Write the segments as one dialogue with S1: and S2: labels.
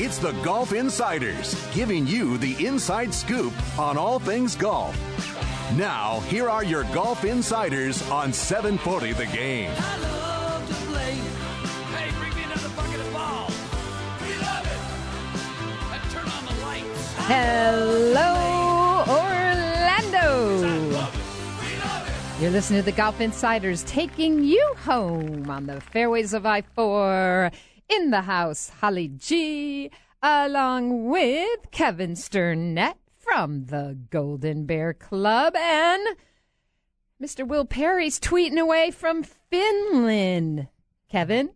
S1: It's the Golf Insiders, giving you the inside scoop on all things golf. Now, here are your Golf Insiders on 740 The Game.
S2: I love to play. Hey, bring me another bucket of balls. We love it. And turn on the lights.
S3: Hello, Orlando.
S2: We love it.
S3: You're listening to the Golf Insiders taking you home on the fairways of I 4 in the house, Holly G, along with Kevin Sternett from the Golden Bear Club and Mr. Will Perry's tweeting away from Finland. Kevin,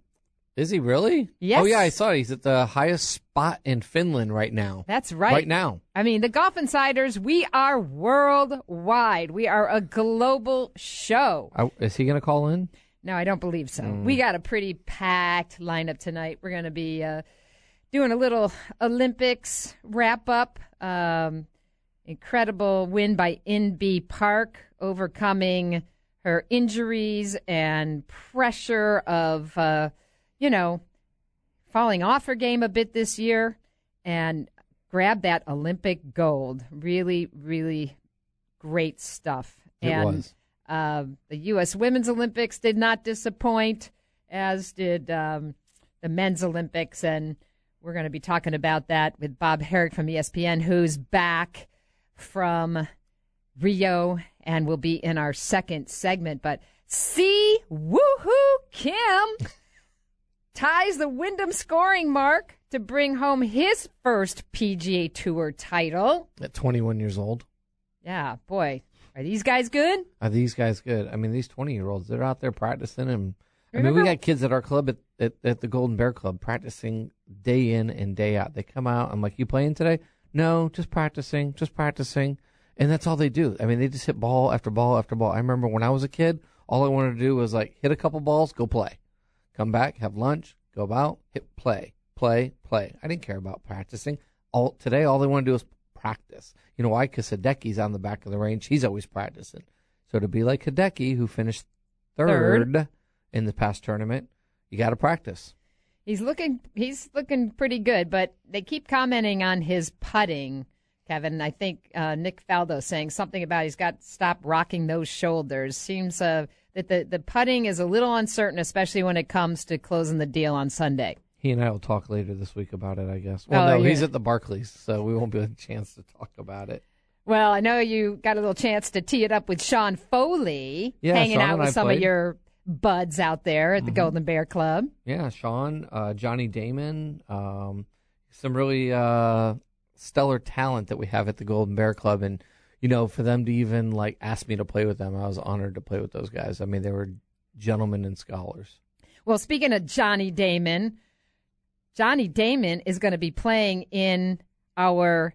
S4: Is he really?
S3: Yes.
S4: Oh yeah, I saw it. He's at the highest spot in Finland right now.
S3: that's right.
S4: Right now.
S3: I mean, the Golf Insiders, we are worldwide. We are a global show.
S4: I, is he going to call in?
S3: No, I don't believe so. We got a pretty packed lineup tonight. We're going to be uh, doing a little Olympics wrap up. Um, incredible win by Inbee Park, overcoming her injuries and pressure of, uh, you know, falling off her game a bit this year and grab that Olympic gold. Really, really great stuff.
S4: It
S3: and
S4: was.
S3: Uh, the U.S. Women's Olympics did not disappoint, as did um, the Men's Olympics. And we're going to be talking about that with Bob Harig from ESPN, who's back from Rio and will be in our second segment. But Si Woo Kim ties the Wyndham scoring mark to bring home his first PGA Tour title.
S4: At 21 years old.
S3: Yeah, boy, are these guys good?
S4: Are these guys good? I mean, these 20 year olds, they're out there practicing. And I mean, we got kids at our club at, at, at the Golden Bear Club practicing day in and day out. They come out. I'm like, you playing today? No, just practicing, just practicing. And that's all they do. I mean, they just hit ball after ball after ball. I remember when I was a kid, all I wanted to do was like hit a couple balls, go play. Come back, have lunch, go out, hit play, play, play. I didn't care about practicing. All today, all they want to do is practice. You know why? Because Hideki's on the back of the range. He's always practicing. So to be like Hideki, who finished third,
S3: Third.
S4: in the past tournament, you got to practice.
S3: He's looking he's looking pretty good, but they keep commenting on his putting, Kevin. I think uh, Nick Faldo saying something about he's got to stop rocking those shoulders. Seems uh, that the, the putting is a little uncertain, especially when it comes to closing the deal on Sunday.
S4: He and I will talk later this week about it, I guess. Well,
S3: Oh,
S4: no, he's at the Barclays, so we won't be a chance to talk about it.
S3: Well, I know you got a little chance to tee it up with Sean Foley,
S4: Yeah,
S3: hanging
S4: Sean
S3: out with some
S4: played.
S3: of your buds out there at the Golden Bear Club.
S4: Yeah, Sean, uh, Johnny Damon, um, some really uh, stellar talent that we have at the Golden Bear Club, and you know, for them to even like ask me to play with them, I was honored to play with those guys. I mean, they were gentlemen and scholars.
S3: Well, speaking of Johnny Damon, Johnny Damon is going to be playing in our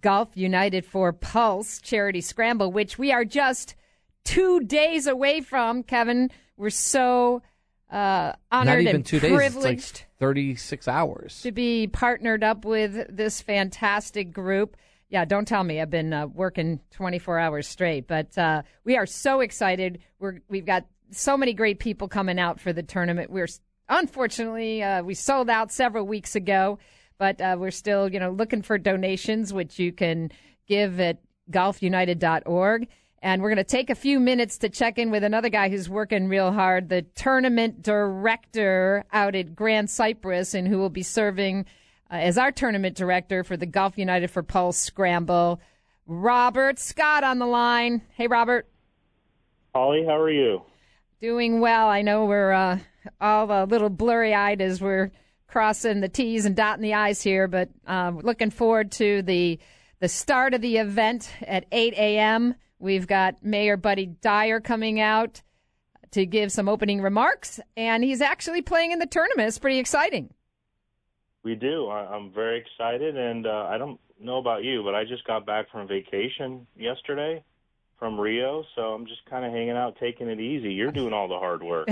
S3: Golf United for Pulse charity scramble, which we are just two days away from. Kevin, we're so uh, honored
S4: Not even
S3: and
S4: two days; it's
S3: privileged
S4: like thirty-six hours.
S3: to be partnered up with this fantastic group. Yeah, don't tell me. I've been uh, working 24 hours straight, but uh, we are so excited. We're we've got so many great people coming out for the tournament. We're unfortunately uh, we sold out several weeks ago, but uh, we're still you know looking for donations, which you can give at golfunited.org. And we're going to take a few minutes to check in with another guy who's working real hard, the tournament director out at Grand Cypress, and who will be serving uh, as our tournament director for the Golf United for Pulse Scramble. Robert Scott on the line. Hey, Robert.
S5: Holly, how are you?
S3: Doing well. I know we're uh, all a little blurry eyed as we're crossing the T's and dotting the I's here, but um, looking forward to the the start of the event at 8 a.m. We've got Mayor Buddy Dyer coming out to give some opening remarks, and he's actually playing in the tournament. It's pretty exciting.
S5: We do. I'm very excited, and uh, I don't know about you, but I just got back from vacation yesterday from Rio, so I'm just kind of hanging out, taking it easy. You're doing all the hard work.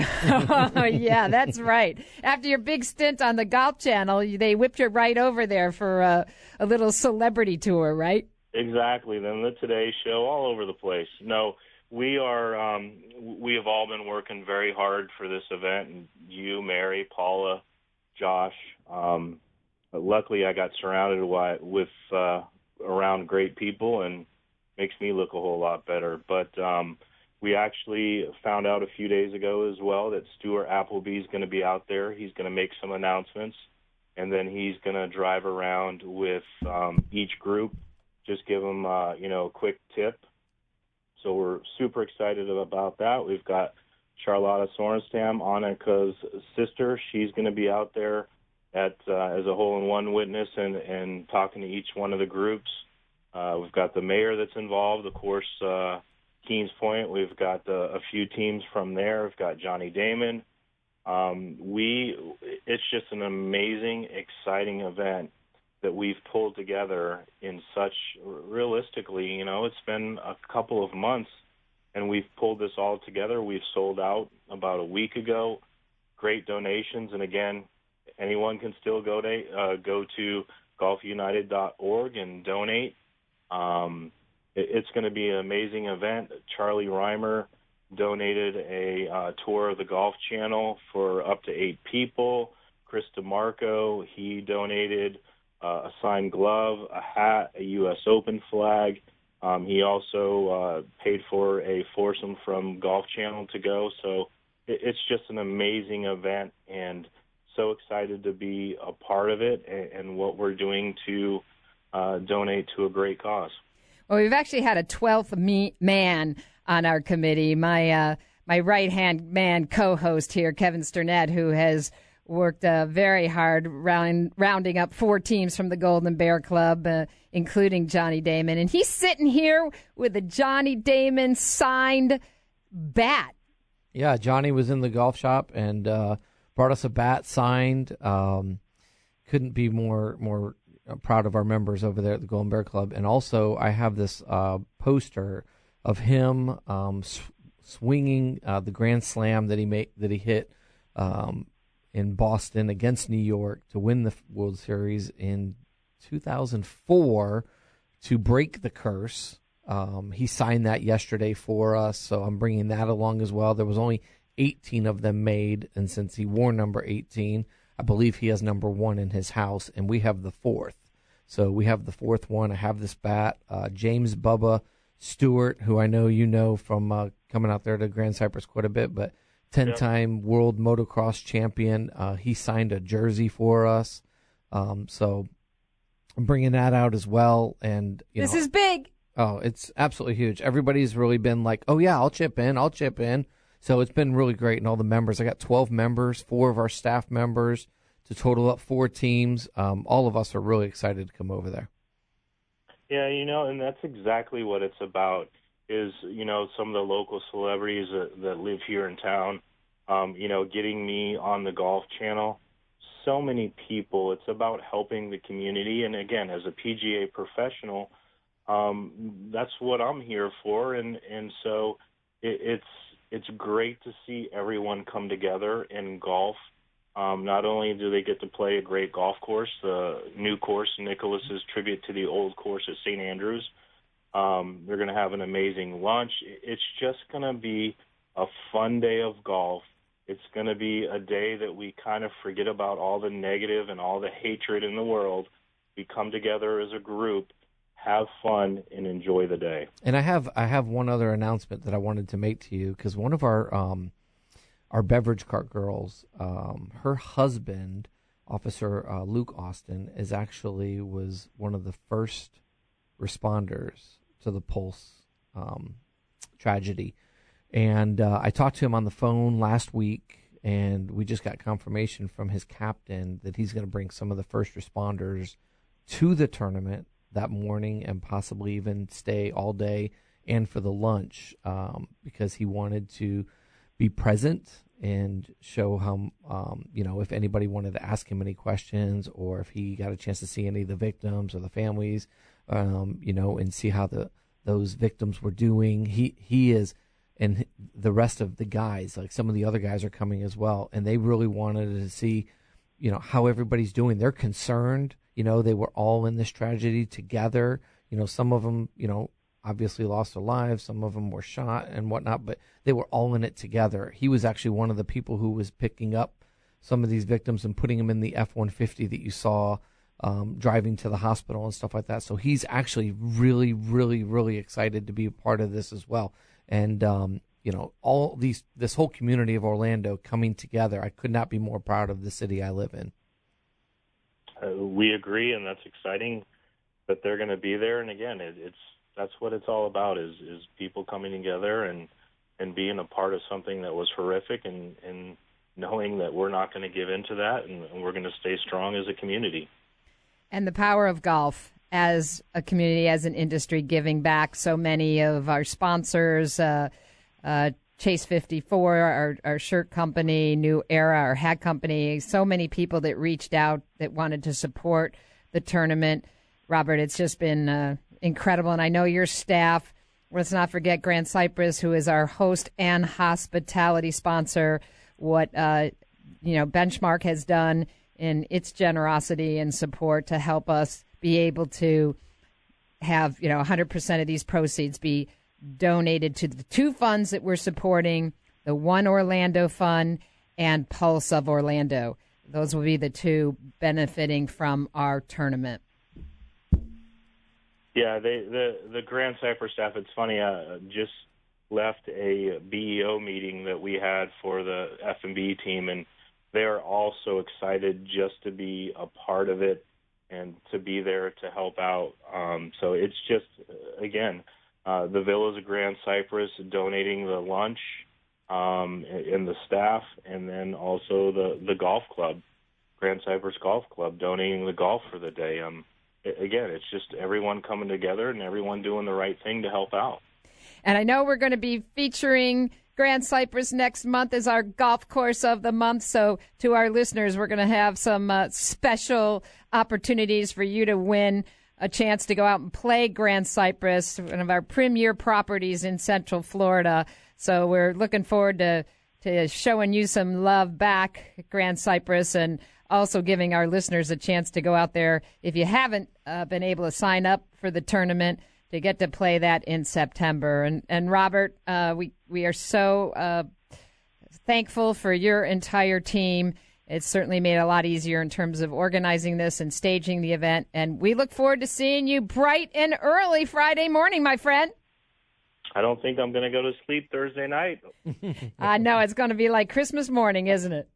S3: oh, yeah, that's right. After your big stint on the Golf Channel, they whipped you right over there for a, a little celebrity tour, right?
S5: Exactly. Then the Today Show, all over the place. No, we are. Um, we have all been working very hard for this event, and you, Mary, Paula, Josh. Um, luckily, I got surrounded with uh, around great people, and makes me look a whole lot better. But um, we actually found out a few days ago as well that Stuart Appleby is going to be out there. He's going to make some announcements, and then he's going to drive around with um, each group, just give them uh, you know a quick tip. So we're super excited about that. We've got Charlotta Sorenstam, Annika's sister. She's going to be out there at uh, as a hole in one witness and and talking to each one of the groups. Uh, we've got the mayor that's involved, of course, uh, Keene's Point. We've got uh, a few teams from there. We've got Johnny Damon. Um, we, it's just an amazing, exciting event that we've pulled together in such realistically. You know, it's been a couple of months, and we've pulled this all together. We've sold out about a week ago. Great donations, and again, anyone can still go to uh, go to golfunited.org and donate. Um, it, it's going to be an amazing event. Charlie Rymer donated a uh, tour of the Golf Channel for up to eight people. Chris DiMarco, he donated uh, a signed glove, a hat, a U.S. Open flag. Um, he also uh, paid for a foursome from Golf Channel to go. So it, it's just an amazing event, and so excited to be a part of it and, and what we're doing to uh, donate to a great cause.
S3: Well, we've actually had a 12th me- man on our committee. My uh, my right hand man co-host here, Kevin Sternett, who has worked uh, very hard round, rounding up four teams from the Golden Bear Club, uh, including Johnny Damon, and he's sitting here with a Johnny Damon signed bat.
S4: Yeah, Johnny was in the golf shop and uh, brought us a bat signed. Um, couldn't be more more proud of our members over there at the Golden Bear Club. And also, I have this uh, poster of him um, sw- swinging uh, the grand slam that he made that he hit um, in Boston against New York to win the World Series in 2004 to break the curse. Um, he signed that yesterday for us, so I'm bringing that along as well. There was only 18 of them made, and since he wore number 18, I believe he has number one in his house, and we have the fourth. So we have the fourth one. I have this bat. Uh, James Bubba Stewart, who I know you know from uh, coming out there to Grand Cypress quite a bit, but 10 time yep. world motocross champion. Uh, he signed a jersey for us. Um, so I'm bringing that out as well. And
S3: this
S4: know,
S3: is big.
S4: Oh, it's absolutely huge. Everybody's really been like, oh, yeah, I'll chip in. I'll chip in. So it's been really great. And all the members, I got 12 members, four of our staff members to total up four teams. Um, all of us are really excited to come over there.
S5: Yeah, you know, and that's exactly what it's about. Is you know some of the local celebrities that, that live here in town, um, you know, getting me on the Golf Channel. So many people. It's about helping the community, and again, as a PGA professional, um, that's what I'm here for. And and so it, it's it's great to see everyone come together in golf. Um, not only do they get to play a great golf course, the new course, Nicklaus's tribute to the old course at St. Andrews. Um, they're going to have an amazing lunch. It's just going to be a fun day of golf. It's going to be a day that we kind of forget about all the negative and all the hatred in the world. We come together as a group have fun and enjoy the day.
S4: And I have I have one other announcement that I wanted to make to you because one of our um, our beverage cart girls, um, her husband, Officer uh, Luke Austin, is actually was one of the first responders to the Pulse um, tragedy, and uh, I talked to him on the phone last week. And we just got confirmation from his captain that he's going to bring some of the first responders to the tournament that morning and possibly even stay all day and for the lunch um, because he wanted to be present and show how um, you know if anybody wanted to ask him any questions or if he got a chance to see any of the victims or the families, um, you know, and see how the those victims were doing. He he is, and the rest of the guys, like some of the other guys, are coming as well, and they really wanted to see, you know, how everybody's doing. They're concerned. You know, they were all in this tragedy together. You know, some of them, you know, obviously lost their lives. Some of them were shot and whatnot, but they were all in it together. He was actually one of the people who was picking up some of these victims and putting them in the F 150 that you saw um, driving to the hospital and stuff like that. So he's actually really, really, really excited to be a part of this as well. And, um, you know, all these, this whole community of Orlando coming together. I could not be more proud of the city I live in.
S5: Uh, we agree, and that's exciting that they're going to be there. And again, it, it's that's what it's all about is is people coming together and and being a part of something that was horrific and and knowing that we're not going to give in to that and, and we're going to stay strong as a community
S3: and the power of golf as a community as an industry giving back so many of our sponsors uh, uh, chase 54 our, our shirt company new era our hat company so many people that reached out that wanted to support the tournament robert it's just been uh, incredible. And I know your staff. Let's not forget Grand Cypress, who is our host and hospitality sponsor. What uh, you know, Benchmark has done in its generosity and support to help us be able to have you know 100% of these proceeds be donated to the two funds that we're supporting the One Orlando Fund and Pulse of Orlando. Those will be the two benefiting from our tournament.
S5: Yeah, they, the the Grand Cypress staff. It's funny. I just left a BEO meeting that we had for the F and B team, and they are all so excited just to be a part of it and to be there to help out. Um, so it's just again, uh, the Villas of Grand Cypress donating the lunch um, and the staff, and then also the the golf club, Grand Cypress Golf Club, donating the golf for the day. Um, again, it's just everyone coming together and everyone doing the right thing to help out.
S3: And I know we're going to be featuring Grand Cypress next month as our golf course of the month. So, to our listeners, we're going to have some uh, special opportunities for you to win a chance to go out and play Grand Cypress, one of our premier properties in Central Florida. So, we're looking forward to to showing you some love back, Grand Cypress, and also giving our listeners a chance to go out there if you haven't uh, been able to sign up for the tournament to get to play that in September. And and Robert, uh, we we are so uh, thankful for your entire team. It's certainly made it a lot easier in terms of organizing this and staging the event. And we look forward to seeing you bright and early Friday morning, my friend.
S5: I don't think I'm going to go to sleep Thursday night.
S3: I know it's going to be like Christmas morning, isn't it?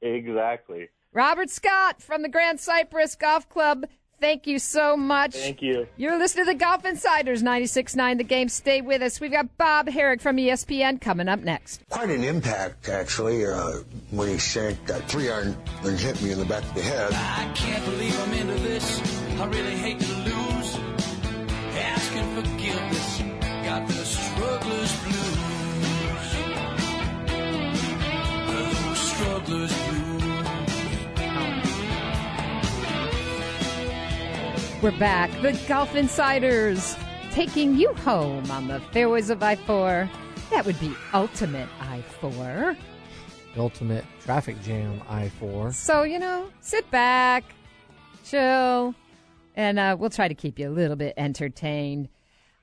S5: Exactly.
S3: Robert Scott from the Grand Cypress Golf Club. Thank you so much.
S5: Thank you.
S3: You're listening to the Golf Insiders 96.9 The Game. Stay with us. We've got Bob Harig from ESPN coming up next.
S6: Quite an impact, actually, uh, when he sank that three iron and hit me in the back of the head.
S2: I can't believe I'm into this. I really hate to lose. Asking forgiveness. Got the struggler's blues. The struggler's blues.
S3: We're back. The Golf Insiders taking you home on the fairways of I 4. That would be ultimate I 4.
S4: Ultimate traffic jam I 4.
S3: So, you know, sit back, chill, and uh, we'll try to keep you a little bit entertained.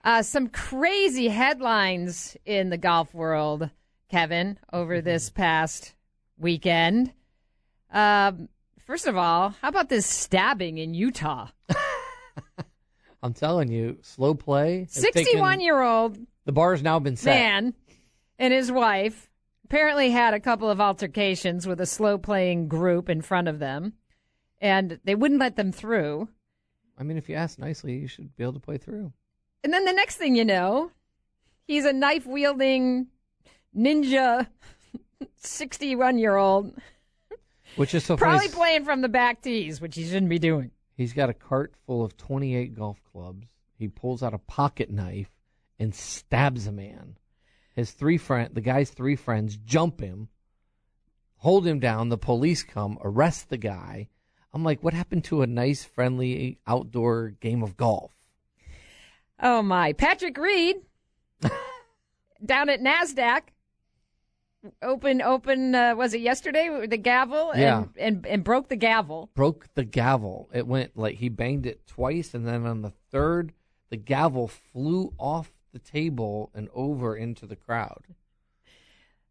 S3: Uh, some crazy headlines in the golf world, Kevin, over this past weekend. Um, first of all, how about this stabbing in Utah?
S4: I'm telling you, slow play. has
S3: 61
S4: taken-
S3: year old
S4: The bar has now been set.
S3: man and his wife apparently had a couple of altercations with a slow playing group in front of them, and they wouldn't let them through.
S4: I mean, if you ask nicely, you should be able to play through.
S3: And then the next thing you know, he's a knife wielding ninja 61 year old,
S4: Which is so
S3: probably
S4: funny.
S3: playing from the back tees, which he shouldn't be doing.
S4: He's got a cart full of 28 golf clubs. He pulls out a pocket knife and stabs a man. His three friend, the guy's three friends, jump him, hold him down. The police come, arrest the guy. I'm like, what happened to a nice, friendly outdoor game of golf?
S3: Oh my, Patrick Reed down at Nasdaq. Open, open. Uh, was it yesterday? The gavel, and,
S4: Yeah.
S3: and and broke the gavel.
S4: Broke the gavel. It went like he banged it twice, and then on the third, the gavel flew off the table and over into the crowd.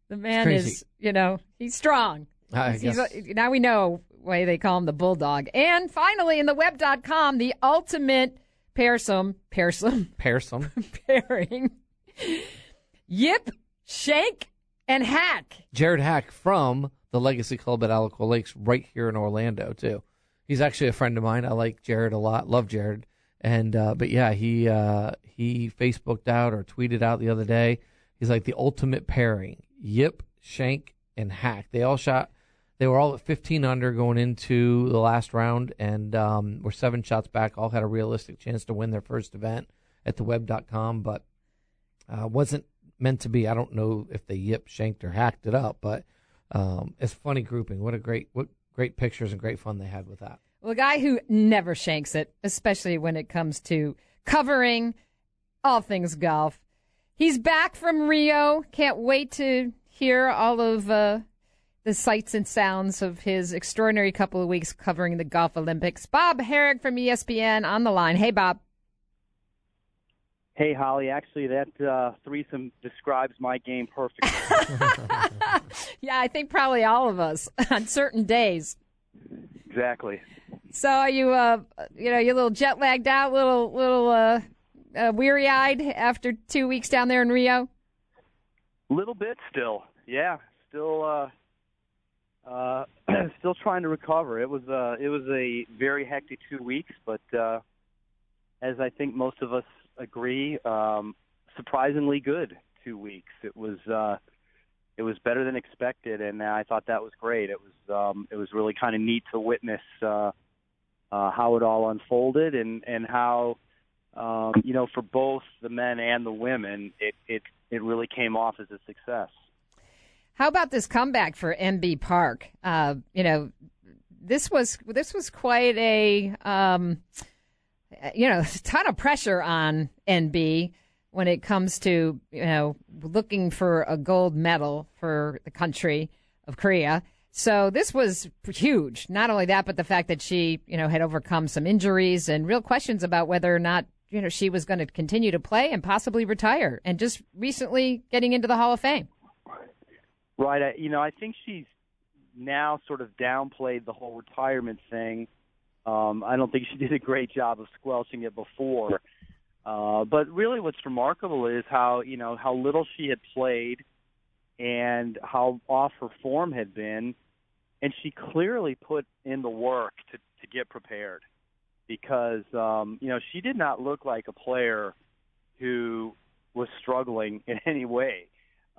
S3: The man is, you know, he's strong.
S4: I
S3: He's-
S4: guess.
S3: he's- now we know why they call him the bulldog. And finally, in the web.com, the ultimate pairsome, pairsome
S4: Pearson.
S3: pairing. Yip, Shank, and Hack.
S4: Jared Hack from the Legacy Club at Alaqua Lakes, right here in Orlando too. He's actually a friend of mine. I like Jared a lot. Love Jared. And uh, but yeah, he uh, he Facebooked out or tweeted out the other day. He's like the ultimate pairing: Yip, Shank, and Hack. They all shot. They were all at 15 under going into the last round, and um, were seven shots back. All had a realistic chance to win their first event at the web.com, but uh, wasn't meant to be. I don't know if they yip, shanked, or hacked it up, but um, it's funny grouping. What a great, what great pictures and great fun they had with that.
S3: Well, a guy who never shanks it, especially when it comes to covering all things golf. He's back from Rio. Can't wait to hear all of uh, the sights and sounds of his extraordinary couple of weeks covering the Golf Olympics. Bob Harig from ESPN on the line. Hey, Bob.
S7: Hey, Holly. Actually, that uh, threesome describes my game perfectly.
S3: Yeah, I think probably all of us on certain days.
S7: exactly.
S3: So are you, uh, you know, you're a little jet lagged out, little, little uh, uh, weary eyed after two weeks down there in Rio?
S7: little bit still. Yeah, still. Uh, uh, still trying to recover. It was uh, it was a very hectic two weeks, but uh, as I think most of us agree, um, surprisingly good two weeks. It was uh, it was better than expected, and I thought that was great. It was um, it was really kind of neat to witness uh, uh, how it all unfolded, and and how um, you know for both the men and the women, it it it really came off as a success.
S3: How about this comeback for Inbee Park? Uh, you know, this was this was quite a um, you know a ton of pressure on Inbee when it comes to you know looking for a gold medal for the country of Korea. So this was huge. Not only that, but the fact that she you know had overcome some injuries and real questions about whether or not you know she was going to continue to play and possibly retire, and just recently getting into the Hall of Fame.
S7: Right. Uh, you know, I think she's now sort of downplayed the whole retirement thing. Um, I don't think she did a great job of squelching it before. Uh, but really, what's remarkable is how you know how little she had played, and how off her form had been, and she clearly put in the work to to get prepared, because um, you know she did not look like a player who was struggling in any way.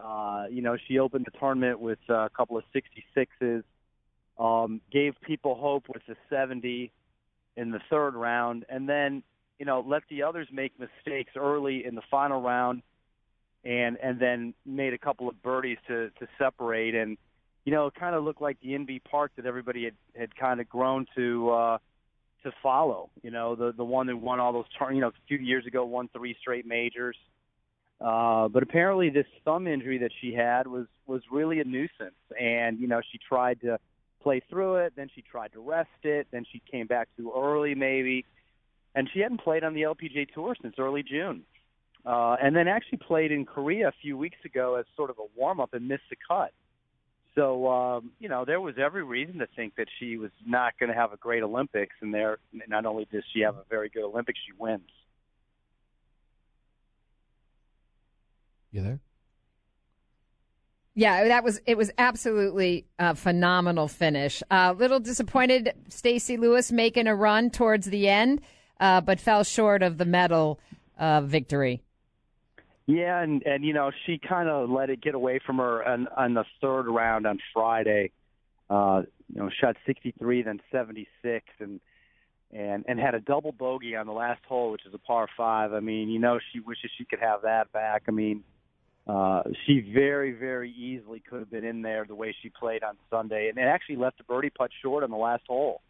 S7: Uh, you know, she opened the tournament with a couple of 66s, um, gave people hope with a 70 in the third round, and then, you know, let the others make mistakes early in the final round and and then made a couple of birdies to, to separate. And, you know, it kind of looked like the Inbee Park that everybody had, had kind of grown to uh, to follow. You know, the the one that won all those, turn, you know, a few years ago, won three straight majors. Uh, but apparently, this thumb injury that she had was was really a nuisance, and you know she tried to play through it, then she tried to rest it, then she came back too early, maybe, and she hadn't played on the LPGA tour since early June, uh, and then actually played in Korea a few weeks ago as sort of a warm up and missed the cut. So um, you know there was every reason to think that she was not going to have a great Olympics, and there not only does she have a very good Olympics, she wins.
S4: You there?
S3: Yeah, that was it. Was absolutely a phenomenal finish. A uh, little disappointed, Stacy Lewis making a run towards the end, uh, but fell short of the medal uh, victory.
S7: Yeah, and and you know she kind of let it get away from her on, on the third round on Friday. Uh, you know, shot 63, then 76, and and and had a double bogey on the last hole, which is a par five. I mean, you know, she wishes she could have that back. I mean, uh, she very, very easily could have been in there the way she played on Sunday, and it actually left a birdie putt short on the last hole.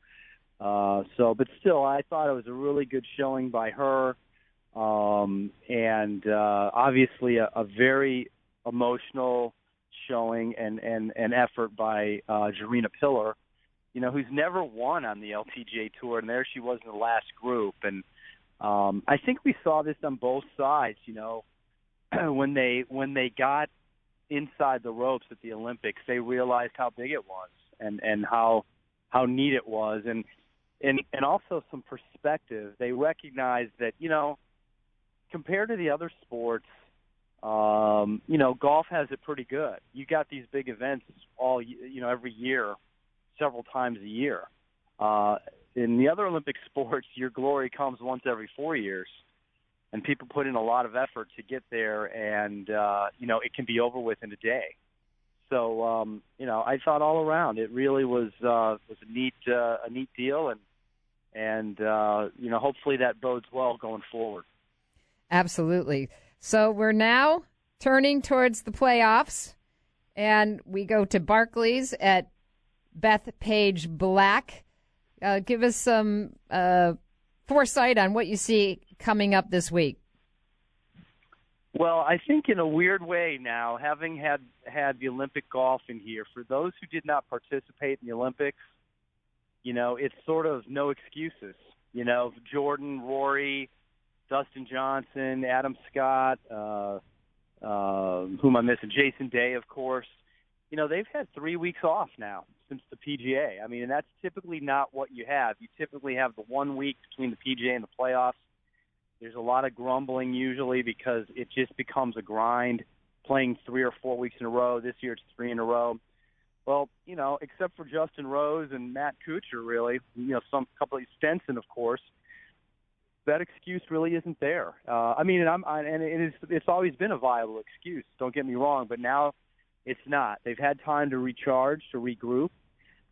S7: Uh, so, but still, I thought it was a really good showing by her, um, and uh, obviously a, a very emotional showing and and and effort by uh, Gerina Piller, you know, who's never won on the LPGA tour, and there she was in the last group, and um, I think we saw this on both sides. You know, when they when they got inside the ropes at the Olympics, they realized how big it was and and how how neat it was, and and and also some perspective. They recognized that you know, compared to the other sports, um, you know, golf has it pretty good. You got these big events all you know every year, several times a year. Uh, in the other Olympic sports, your glory comes once every four years, and people put in a lot of effort to get there, and uh, you know it can be over with in a day. So um, you know, I thought all around it really was uh, was a neat uh, a neat deal, and and uh, you know hopefully that bodes well going forward.
S3: Absolutely. So we're now turning towards the playoffs, and we go to Barclays at Beth Page Black. Uh, give us some uh, foresight on what you see coming up this week.
S7: Well, I think in a weird way now, having had had the Olympic golf in here, for those who did not participate in the Olympics, you know, it's sort of no excuses. You know, Jordan, Rory, Dustin Johnson, Adam Scott, uh, uh, whom I'm missing, Jason Day, of course. You know, they've had three weeks off now since the PGA. I mean, and that's typically not what you have. You typically have the one week between the PGA and the playoffs. There's a lot of grumbling usually because it just becomes a grind playing three or four weeks in a row. This year it's three in a row. Well, you know, except for Justin Rose and Matt Kuchar, really, you know, some couple of Stenson, of course that excuse really isn't there. Uh, I mean, and I'm I, and it is it's always been a viable excuse. Don't get me wrong, but now it's not. They've had time to recharge, to regroup.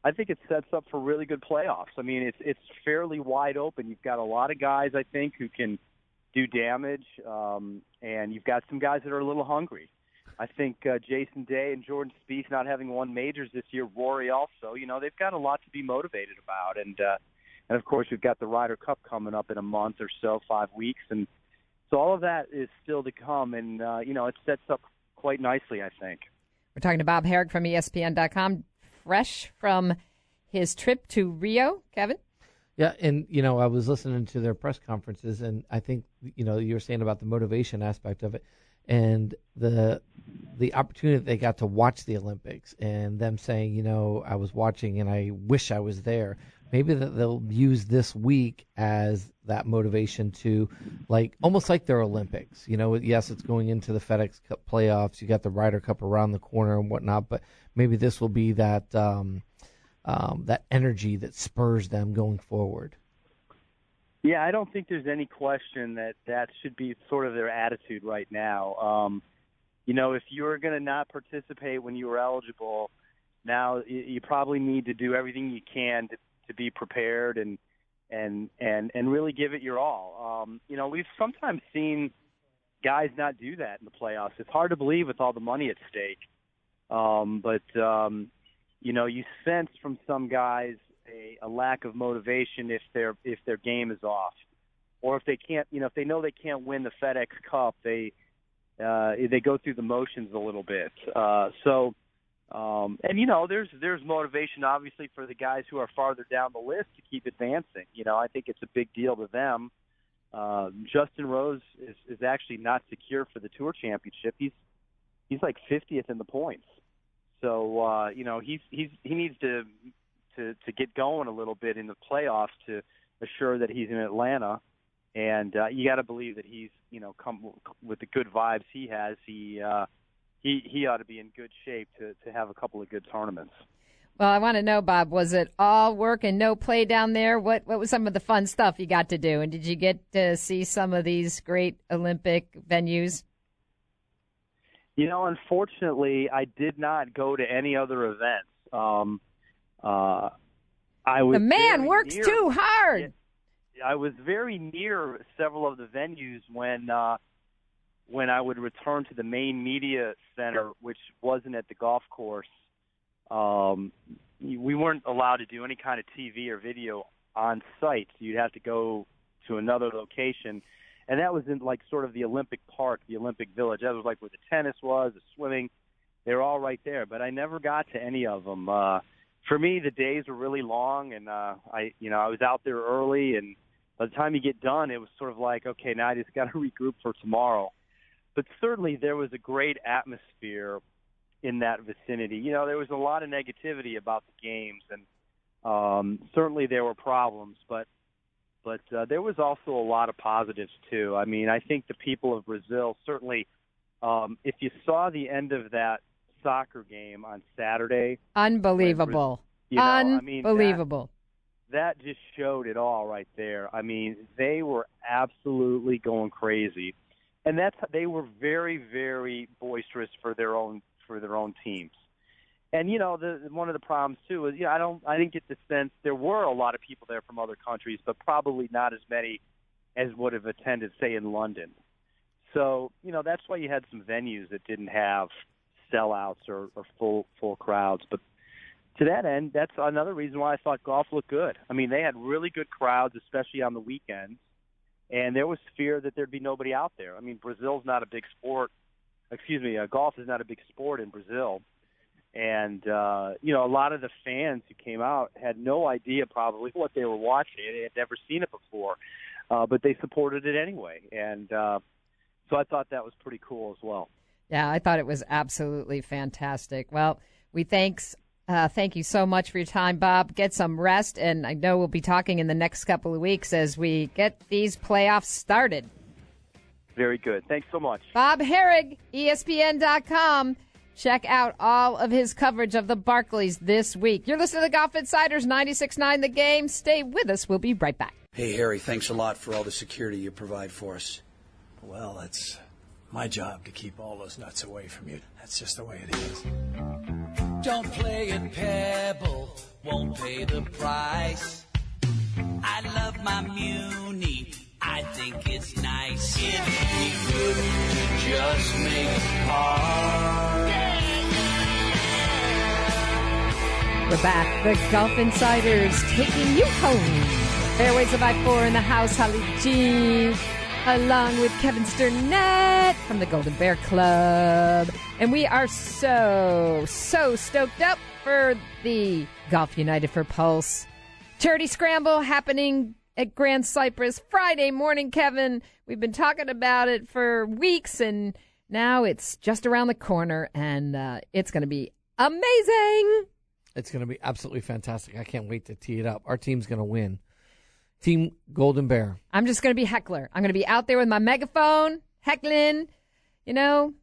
S7: I think it sets up for really good playoffs. I mean, it's it's fairly wide open. You've got a lot of guys I think who can do damage, um, and you've got some guys that are a little hungry. I think uh, Jason Day and Jordan Spieth not having won majors this year, Rory also. You know, they've got a lot to be motivated about, and uh, and of course, we've got the Ryder Cup coming up in a month or so, five weeks, and so all of that is still to come. And uh, you know, it sets up quite nicely, I think.
S3: We're talking to Bob Harig from ESPN.com, fresh from his trip to Rio. Kevin.
S4: Yeah, and you know, I was listening to their press conferences, and I think you know you were saying about the motivation aspect of it, and the the opportunity that they got to watch the Olympics, and them saying, you know, I was watching, and I wish I was there maybe that they'll use this week as that motivation to like almost like their Olympics. You know, yes, it's going into the FedEx Cup playoffs. You got the Ryder Cup around the corner and whatnot, but maybe this will be that um, um, that energy that spurs them going forward.
S7: Yeah, I don't think there's any question that that should be sort of their attitude right now. Um, you know, if you're going to not participate when you were eligible, now you probably need to do everything you can to to be prepared and and and and really give it your all. Um, you know, we've sometimes seen guys not do that in the playoffs. It's hard to believe with all the money at stake. Um, but um, you know, you sense from some guys a, a lack of motivation if their if their game is off, or if they can't. You know, if they know they can't win the FedEx Cup, they uh, they go through the motions a little bit. Uh, so um, and you know, there's there's motivation obviously for the guys who are farther down the list to keep advancing. You know, I think it's a big deal to them. Uh, Justin Rose is, is actually not secure for the Tour Championship. He's he's like 50th in the points. So uh, you know, he's he's he needs to to to get going a little bit in the playoffs to assure that he's in Atlanta. And uh, you got to believe that he's you know come with the good vibes he has. He uh, he he ought to be in good shape to to have a couple of good tournaments.
S3: Well, I want to know, Bob, was it all work and no play down there? What what was some of the fun stuff you got to do, and did you get to see some of these great Olympic venues?
S7: You know, unfortunately, I did not go to any other events. Um, uh, I was
S3: the man works
S7: near,
S3: too hard.
S7: I was very near several of the venues when uh, when I would return to the main media center, which wasn't at the golf course, um, we weren't allowed to do any kind of TV or video on site. You'd have to go to another location, and that was in like sort of the Olympic Park, the Olympic Village. That was like where the tennis was, the swimming. They were all right there, but I never got to any of them. Uh, for me, the days were really long, and uh, I, you know, I was out there early, and by the time you get done, it was sort of like, okay, now I just got to regroup for tomorrow. But certainly, there was a great atmosphere in that vicinity. You know, there was a lot of negativity about the games, and um, certainly there were problems, but but uh, there was also a lot of positives too. I mean, I think the people of Brazil certainly, um, if you saw the end of that soccer game on Saturday,
S3: unbelievable,
S7: you know,
S3: unbelievable.
S7: I mean, that, that just showed it all right there. I mean, they were absolutely going crazy, and that's they were very, very boisterous for their own for their own teams. And you know, the one of the problems too is, you know, I don't, I didn't get the sense there were a lot of people there from other countries, but probably not as many as would have attended, say, in London. So, you know, that's why you had some venues that didn't have sellouts or, or full full crowds. But to that end, that's another reason why I thought golf looked good. I mean, they had really good crowds, especially on the weekends, and there was fear that there'd be nobody out there. I mean, Brazil's not a big sport. Excuse me, uh, golf is not a big sport in Brazil and uh, you know a lot of the fans who came out had no idea probably what they were watching. They had never seen it before, uh, but they supported it anyway, and uh, so I thought that was pretty cool as well.
S3: Yeah, I thought it was absolutely fantastic. Well, we thanks. Uh, thank you so much for your time, Bob. Get some rest, and I know we'll be talking in the next couple of weeks as we get these playoffs started.
S7: Very good. Thanks so much.
S3: Bob Harig, ESPN.com. Check out all of his coverage of the Barclays this week. You're listening to the Golf Insiders 96.9 The Game. Stay with us. We'll be right back.
S8: Hey, Harry, thanks a lot for all the security you provide for us.
S9: Well, it's my job to keep all those nuts away from you. That's just the way it is.
S2: Don't play at Pebble, won't pay the price. I love my Muni, I think it's nice. It'd be good to just make par.
S3: We're back. The Golf Insiders taking you home. Fairways of I-4 in the house. Holly G. Along with Kevin Sternett from the Golden Bear Club. And we are so, so stoked up for the Golf United for Pulse charity scramble happening at Grand Cypress Friday morning, Kevin. We've been talking about it for weeks and now it's just around the corner and uh, it's going to be amazing.
S4: It's going to be absolutely fantastic. I can't wait to tee it up. Our team's going to win. Team Golden Bear.
S3: I'm just going to be heckler. I'm going to be out there with my megaphone, heckling, you know,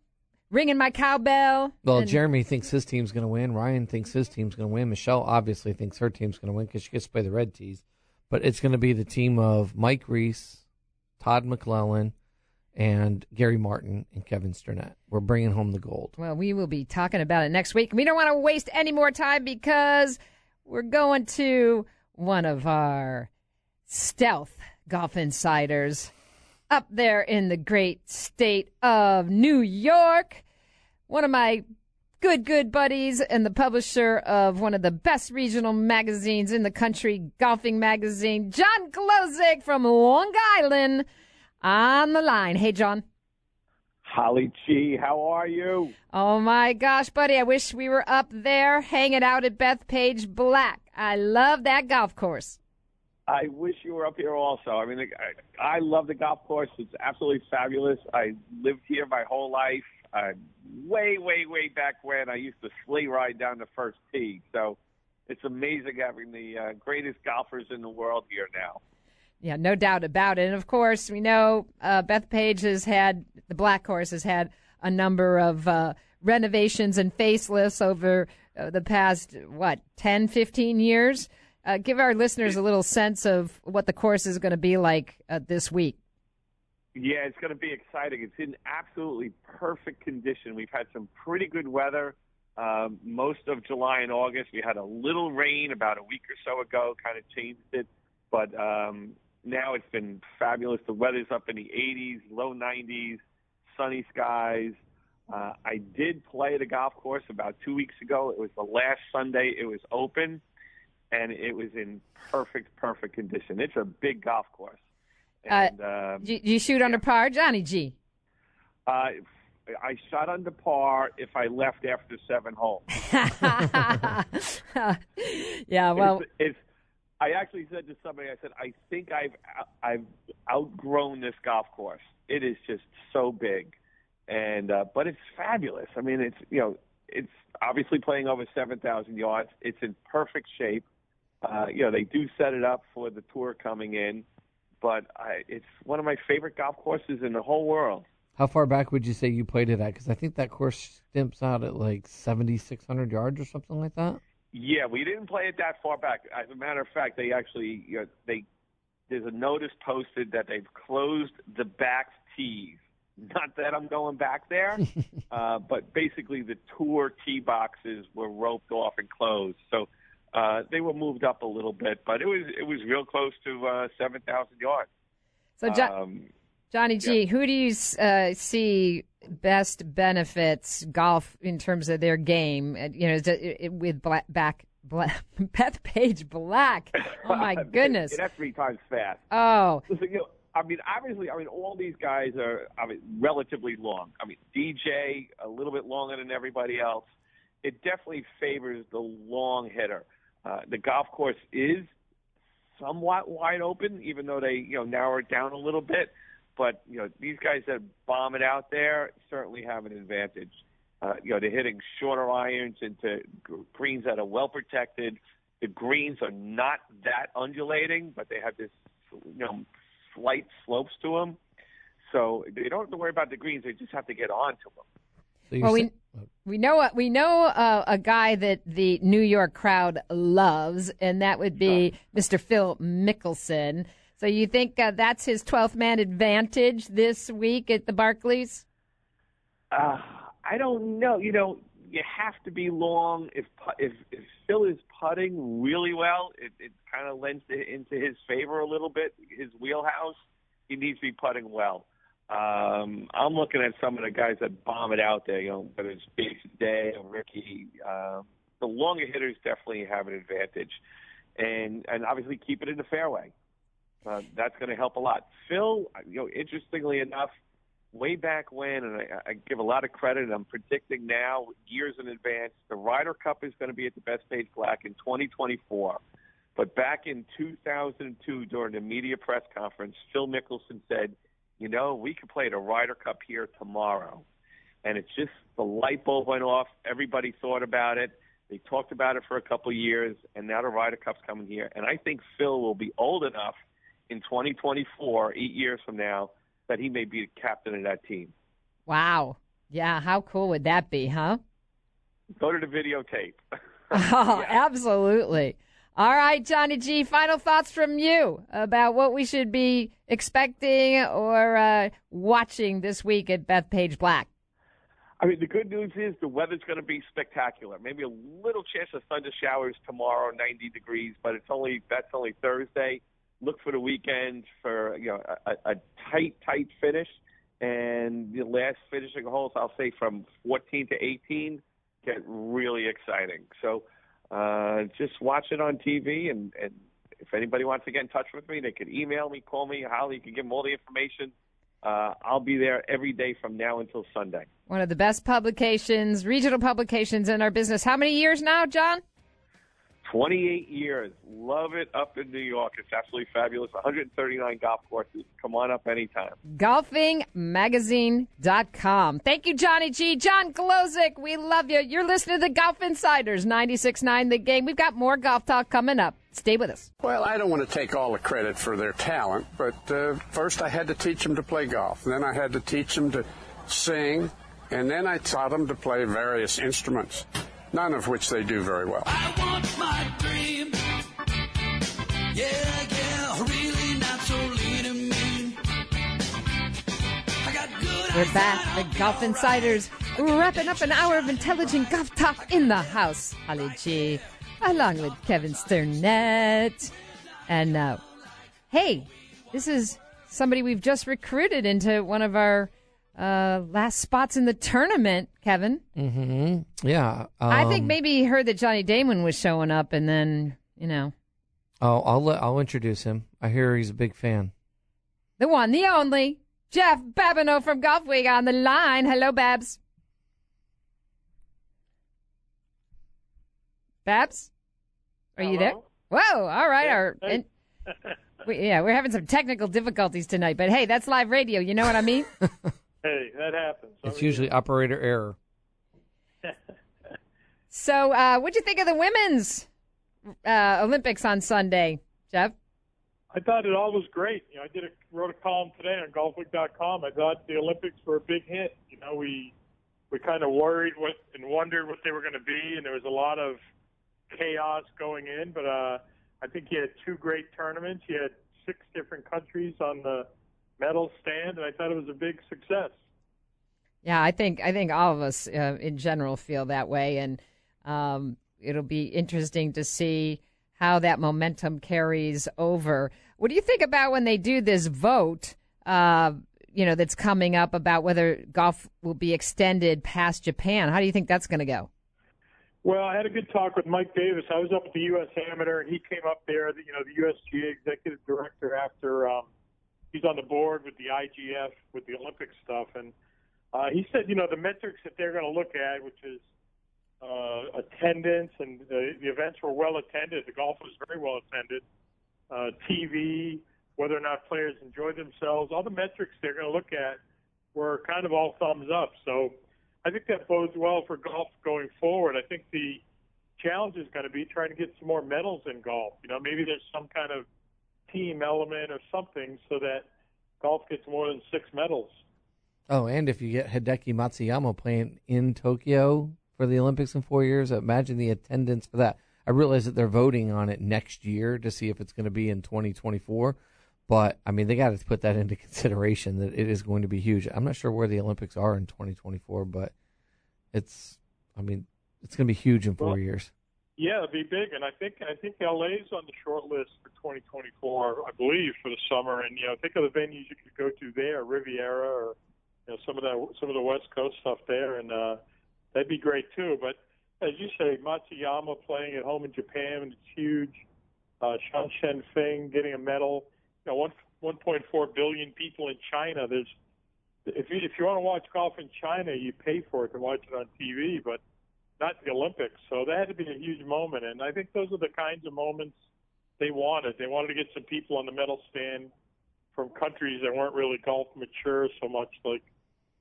S3: ringing my cowbell.
S4: Well,
S3: and-
S4: Jeremy thinks his team's going to win. Ryan thinks his team's going to win. Michelle obviously thinks her team's going to win because she gets to play the red tees. But it's going to be the team of Mike Reese, Todd McClellan, and Gary Martin and Kevin Sternett. We're bringing home the gold.
S3: Well, we will be talking about it next week. We don't want to waste any more time because we're going to one of our stealth golf insiders up there in the great state of New York. One of my good, good buddies and the publisher of one of the best regional magazines in the country, Golfing Magazine, John Glozek from Long Island, on the line. Hey, John.
S10: Holly G, how are you?
S3: Oh my gosh, buddy, I wish we were up there hanging out at Bethpage Black. I love that golf course.
S10: I wish you were up here also. I mean, I, I love the golf course. It's absolutely fabulous. I lived here my whole life. Uh, way, way, way back when I used to sleigh ride down the first tee. So it's amazing having the uh, greatest golfers in the world here now.
S3: Yeah, no doubt about it. And of course, we know uh, Bethpage has had, the Black Horse has had a number of uh, renovations and facelifts over uh, the past, what, 10, 15 years? Uh, give our listeners a little sense of what the course is going to be like uh, this week.
S10: Yeah, it's going to be exciting. It's in absolutely perfect condition. We've had some pretty good weather um, most of July and August. We had a little rain about a week or so ago, kind of changed it. But um, now it's been fabulous. The weather's up in the 80s, low 90s, sunny skies. Uh, I did play the golf course about two weeks ago. It was the last Sunday it was open, and it was in perfect, perfect condition. It's a big golf course. And, uh,
S3: Do you, you shoot under par, Johnny G?
S10: uh, I shot under par if I left after seven holes.
S3: yeah, well,
S10: it's, it's. I actually said to somebody, I said, I think I've I've outgrown this golf course. It is just so big, and uh, but it's fabulous. I mean, it's you know, it's obviously playing over seven thousand yards. It's in perfect shape. Uh, you know, they do set it up for the tour coming in, but I, it's one of my favorite golf courses in the whole world.
S4: How far back would you say you played it at? Because I think that course stimps out at like 7,600 yards or something like that.
S10: Yeah, we didn't play it that far back. As a matter of fact, they actually you know, they there's a notice posted that they've closed the back tees. Not that I'm going back there, uh, but basically the tour tee boxes were roped off and closed. So uh, they were moved up a little bit, but it was it was real close to uh, seven thousand yards.
S3: So, Jo-
S10: Um,
S3: Johnny G, who do you uh, see best benefits golf in terms of their game? Uh, You know, is it- it- with Black, back, Black, Bethpage Black. Oh my goodness!
S10: Say that three times fast.
S3: Oh,
S10: Listen, you know, I mean, obviously, I mean, all these guys are, I mean, relatively long. I mean, DJ a little bit longer than everybody else. It definitely favors the long hitter. Uh, the golf course is somewhat wide open, even though they, you know, narrow it down a little bit. But you know, these guys that bomb it out there certainly have an advantage. Uh, you know, they're hitting shorter irons into greens that are well protected. The greens are not that undulating, but they have this, you know, slight slopes to them. So they don't have to worry about the greens. They just have to get onto them.
S4: So
S3: well, we we know we know uh, a guy that the New York crowd loves, and that would be Mr. Phil Mickelson. So you think uh, that's his 12th man advantage this week at the Barclays?
S10: Uh, I don't know. You know, you have to be long. If if, if Phil is putting really well, it, it kind of lends to, into his favor a little bit. His wheelhouse. He needs to be putting well. Um, I'm looking at some of the guys that bomb it out there. You know, whether it's Jason Day or Rickie. Uh, the longer hitters definitely have an advantage, and and obviously keep it in the fairway. Uh, that's going to help a lot. Phil, you know, interestingly enough, way back when, and I, I give a lot of credit, I'm predicting now, years in advance, the Ryder Cup is going to be at the Bethpage Black in 2024. But back in 2002, during the media press conference, Phil Mickelson said, you know, we could play the Ryder Cup here tomorrow. And it's just the light bulb went off. Everybody thought about it. They talked about it for a couple of years, and now the Ryder Cup's coming here. And I think Phil will be old enough in 2024, eight years from now, that he may be the captain of that team.
S3: Wow. Yeah, how cool would that be, huh?
S10: Go to the videotape.
S3: Oh, absolutely. All right, Johnny G, final thoughts from you about what we should be expecting or uh, watching this week at Bethpage Black.
S10: I mean, the good news is the weather's going to be spectacular. Maybe a little chance of thunder showers tomorrow, 90 degrees, but it's only that's only Thursday. Look for the weekend for you know a, a tight, tight finish, and the last finishing holes, I'll say from 14 to 18, get really exciting. So uh, just watch it on TV, and, and if anybody wants to get in touch with me, they can email me, call me. Holly, you can give them all the information. Uh, I'll be there every day from now until Sunday.
S3: One of the best publications, regional publications in our business. How many years now, John?
S10: 28 years. Love it up in New York. It's absolutely fabulous. 139 golf courses. Come on up anytime.
S3: golfingmagazine.com. Thank you, Johnny G. John Glozik, we love you. You're listening to the Golf Insiders 96.9 The Game. We've got more golf talk coming up. Stay with us.
S11: Well, I don't want to take all the credit for their talent, but uh, first I had to teach them to play golf. Then I had to teach them to sing, and then I taught them to play various instruments, none of which they do very well.
S2: want my dream. Yeah, yeah, really not so lean and mean. I got good
S3: We're back. The Golf Insiders wrapping up an hour of intelligent golf talk in the house. Holly G, along with Kevin Sternett. And uh, hey, this is somebody we've just recruited into one of our uh, last spots in the tournament, Kevin.
S4: Mm-hmm. Yeah.
S3: I think
S4: um,
S3: maybe he heard that Johnny Damon was showing up, and then you know
S4: Oh, I'll let, I'll introduce him. I hear he's a big fan.
S3: the one, the only Jeff Babineau from Golf Week on the line. Hello, Babs. Babs, are you there? Whoa! All right. Our, and, we, yeah, we're having some technical difficulties tonight, but hey, that's live radio. You know what I mean?
S12: Hey, that happens.
S4: It's usually operator error.
S3: so, uh, what'd you think of the women's uh, Olympics on Sunday, Jeff?
S12: I thought it all was great. You know, I did a wrote a column today on golfweek.com. I thought the Olympics were a big hit. You know, we we kind of worried what and wondered what they were going to be, and there was a lot of chaos going in. But uh, I think you had two great tournaments. You had six different countries on the medal stand, and I thought it was a big success.
S3: Yeah, I think I think all of us uh, in general feel that way, and um, it'll be interesting to see how that momentum carries over. What do you think about when they do this vote? Uh, you know, that's coming up about whether golf will be extended past Japan. How do you think that's going to go?
S12: Well, I had a good talk with Mike Davis. I was up at the U.S. Amateur, and he came up there, you know, the USGA executive director after um, he's on the board with the IGF with the Olympic stuff, and uh, he said, you know, the metrics that they're going to look at, which is uh, attendance, and the, the events were well attended. The golf was very well attended. Uh, TV, whether or not players enjoyed themselves, all the metrics they're going to look at were kind of all thumbs up. So I think that bodes well for golf going forward. I think the challenge is going to be trying to get some more medals in golf. You know, maybe there's some kind of team element or something so that golf gets more than six medals.
S4: Oh, and if you get Hideki Matsuyama playing in Tokyo for the Olympics in four years, imagine the attendance for that. I realize that they're voting on it next year to see if it's going to be in 2024. But I mean, they got to put that into consideration that it is going to be huge. I'm not sure where the Olympics are in 2024, but it's, I mean, it's going to be huge in four
S12: Well,
S4: years.
S12: Yeah, it'd be big, and I think I think LA's on the short list for 2024, I believe, for the summer. And you know, think of the venues you could go to there, Riviera, or you know, some of that some of the West Coast stuff there, and uh, that'd be great too. But as you say, Matsuyama playing at home in Japan, it's huge. Uh, Sean Shen Feng getting a medal. You know, one 1.4 billion people in China. There's if you if you want to watch golf in China, you pay for it to watch it on TV, but not the Olympics. So that had to be a huge moment, and I think those are the kinds of moments they wanted. They wanted to get some people on the medal stand from countries that weren't really golf mature so much, like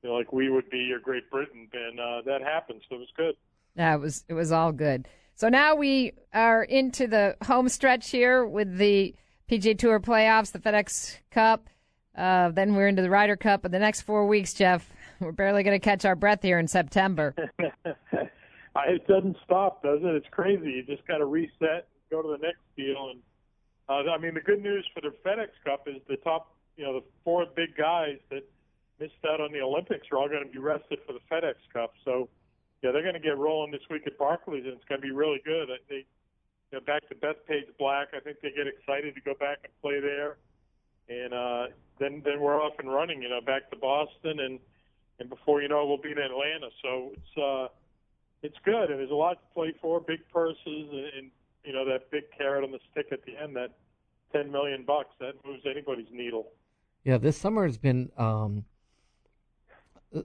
S12: you know, like we would be or Great Britain, and uh, that happened. So it was good.
S3: Yeah, it was it was all good. So now we are into the home stretch here with the PGA Tour playoffs, the FedEx Cup. Uh, then we're into the Ryder Cup. In the next four weeks, Jeff, we're barely going to catch our breath here in September.
S12: I- it doesn't stop, does it? It's crazy. You just got to reset, go to the next deal, and uh, I mean the good news for the FedEx Cup is the top, you know, the four big guys that missed out on the Olympics are all going to be rested for the FedEx Cup. So yeah, they're going to get rolling this week at Barclays, and it's going to be really good. I think you know, back to Bethpage Black. I think they get excited to go back and play there, and uh, then then we're off and running. You know, back to Boston, and and before you know, it, we'll be in Atlanta. So it's uh, it's good, and there's a lot to play for. Big purses, and, and you know that big carrot on the stick at the end. That ten million bucks that moves anybody's needle.
S4: Yeah, this summer has been um,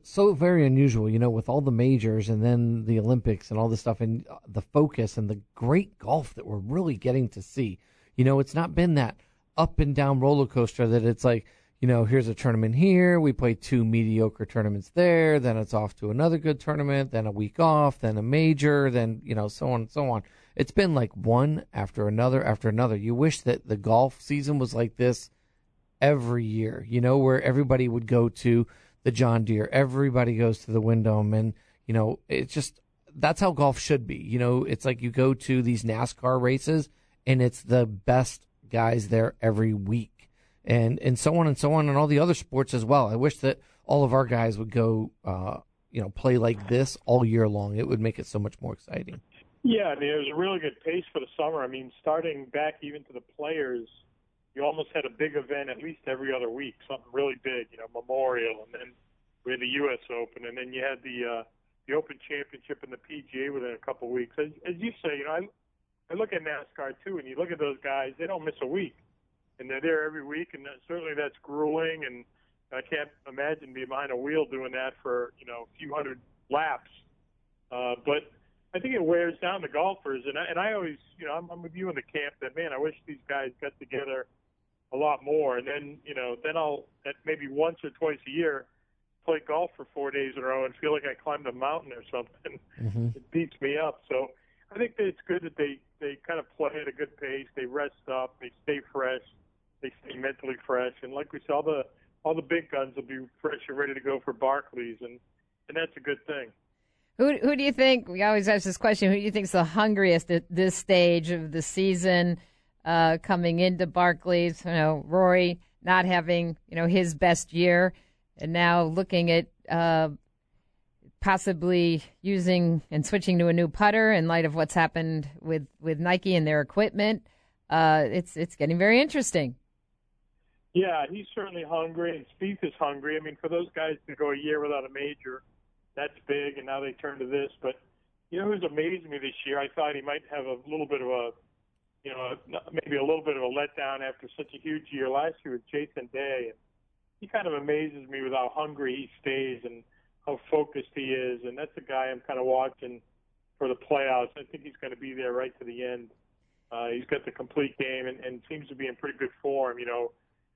S4: so very unusual, you know, with all the majors and then the Olympics and all this stuff and uh, the focus and the great golf that we're really getting to see. You know, it's not been that up and down roller coaster that it's like, you know, here's a tournament here, we play two mediocre tournaments there, then it's off to another good tournament, then a week off, then a major, then, you know, so on and so on. It's been like one after another after another. You wish that the golf season was like this every year, you know, where everybody would go to the John Deere, everybody goes to the Wyndham, and you know, it's just that's how golf should be. You know, it's like you go to these NASCAR races, and it's the best guys there every week, and and so on and so on, and all the other sports as well. I wish that all of our guys would go, uh, you know, play like this all year long. It would make it so much more exciting.
S12: Yeah, I mean, it was a really good pace for the summer. I mean, starting back even to the players, you almost had a big event at least every other week, something really big, you know, Memorial, and then We had the U.S. Open, and then you had the uh, the Open Championship and the PGA within a couple of weeks. As, as you say, you know, I, I look at NASCAR too, and you look at those guys; they don't miss a week, and they're there every week, and that, certainly that's grueling. And I can't imagine being behind a wheel doing that for you know a few hundred laps. Uh, but I think it wears down the golfers, and I, and I always, you know, I'm, I'm with you in the camp that man, I wish these guys got together a lot more, and then you know, then I'll at maybe once or twice a year play golf for four days in a row and feel like I climbed a mountain or something.
S4: Mm-hmm.
S12: It beats me up. So I think that it's good that they they kind of play at a good pace. They rest up. They stay fresh. They stay mentally fresh. And like we said, all the all the big guns will be fresh and ready to go for Barclays, and and that's a good thing.
S3: Who who do you think? We always ask this question. Who do you think is the hungriest at this stage of the season, uh, coming into Barclays? You know, Rory not having you know his best year, and now looking at uh, possibly using and switching to a new putter in light of what's happened with with Nike and their equipment. Uh, it's it's getting very interesting.
S12: Yeah, he's certainly hungry, and Spieth is hungry. I mean, for those guys to go a year without a major, that's big, and now they turn to this. But you know who's amazed me this year? I thought he might have a little bit of a, you know, maybe a little bit of a letdown after such a huge year last year with Jason Day. He kind of amazes me with how hungry he stays and how focused he is. And that's a guy I'm kind of watching for the playoffs. I think he's going to be there right to the end. Uh, he's got the complete game and, and seems to be in pretty good form. You know,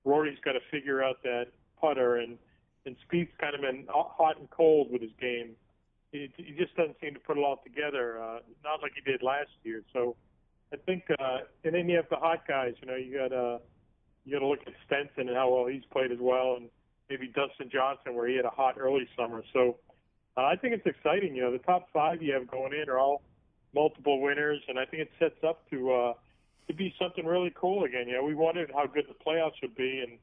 S12: Rory's got to figure out that putter, and and Spieth's kind of been hot and cold with his game. He, he just doesn't seem to put it all together, uh, not like he did last year. So I think, uh, and then you have the hot guys. You know, you got uh, you got to look at Stenson and how well he's played as well, and maybe Dustin Johnson where he had a hot early summer. So uh, I think it's exciting. You know, the top five you have going in are all multiple winners, and I think it sets up to. Uh, to be something really cool again. You know, we wondered how good the playoffs would be, and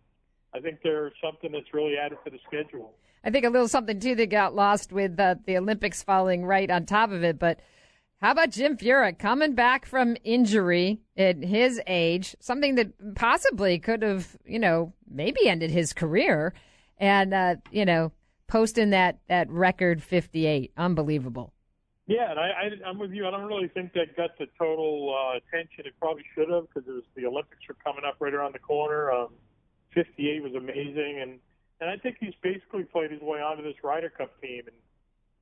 S12: I think there's something that's really added to the schedule.
S3: I think a little something too that got lost with uh, the Olympics falling right on top of it. But how about Jim Furyk coming back from injury at his age, something that possibly could have, you know, maybe ended his career, and uh, you know, posting that that record 58, unbelievable.
S12: Yeah, and I, I, I'm with you. I don't really think that got the total uh, attention it probably should have because the Olympics were coming up right around the corner. Um, 58 was amazing, and and I think he's basically played his way onto this Ryder Cup team. And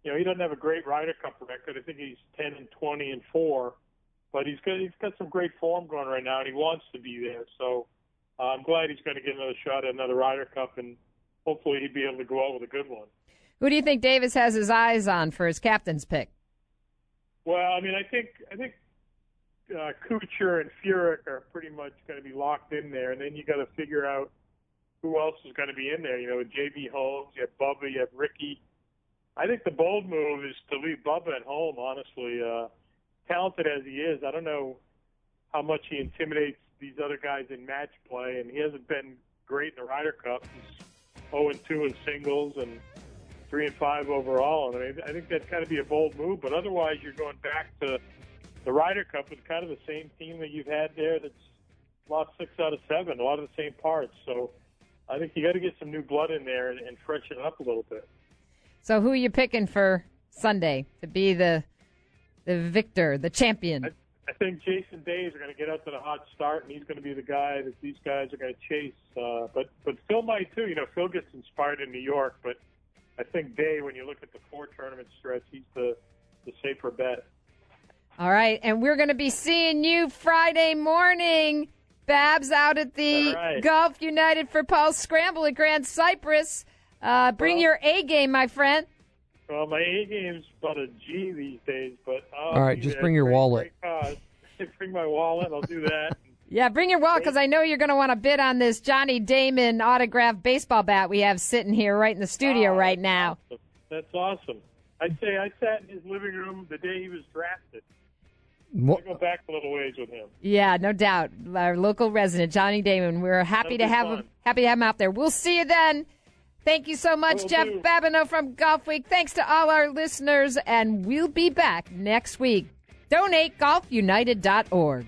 S12: you know, he doesn't have a great Ryder Cup record. I think he's 10 and 20 and four, but he's got he's got some great form going right now, and he wants to be there. So uh, I'm glad he's going to get another shot at another Ryder Cup, and hopefully he'd be able to go out with a good one.
S3: Who do you think Davis has his eyes on for his captain's pick?
S12: Well, I mean, I think I think uh, Kuchar and Furyk are pretty much going to be locked in there, and then you got to figure out who else is going to be in there. You know, with JB Holmes, you have Bubba, you have Rickie. I think the bold move is to leave Bubba at home. Honestly, uh, talented as he is, I don't know how much he intimidates these other guys in match play, and he hasn't been great in the Ryder Cup. He's 0 and 2 in singles and three and five overall. And I, mean, I think that's got to be a bold move. But otherwise, you're going back to the Ryder Cup with kind of the same team that you've had there. That's lost six out of seven, a lot of the same parts. So I think you got to get some new blood in there and, and freshen it up a little bit.
S3: So who are you picking for Sunday to be the the victor, the champion?
S12: I, I think Jason Day is going to get up to the hot start, and he's going to be the guy that these guys are going to chase. Uh, but but Phil might too. You know, Phil gets inspired in New York, but I think Day, when you look at the four tournament stretch, he's the the safer bet.
S3: All right, and we're going to be seeing you Friday morning. Babs out at the
S12: right.
S3: Golf United for Pulse Scramble at Grand Cypress. Uh, bring
S12: Well-
S3: your A game, my friend.
S12: Well, my A game's about a G these days, but I'll
S4: All right, just bring your
S12: Great,
S4: wallet.
S12: Great bring my wallet. I'll do that.
S3: Yeah, bring your wallet because I know you're going to want to bid on this Johnny Damon autographed baseball bat we have sitting here right in the studio oh, right now.
S12: That's awesome. I'd say I sat in his living room the day he was drafted.
S4: Mo-
S12: I go back a little ways with him.
S3: Yeah, no doubt. Our local resident, Johnny Damon. We're happy to
S12: That'll be
S3: have
S12: fun.
S3: him. Happy to have him out there. We'll see you then. Thank you so much,
S12: Will
S3: Jeff
S12: do.
S3: Babineau from Golf Week. Thanks to all our listeners, and we'll be back next week. Donate golfunited.org.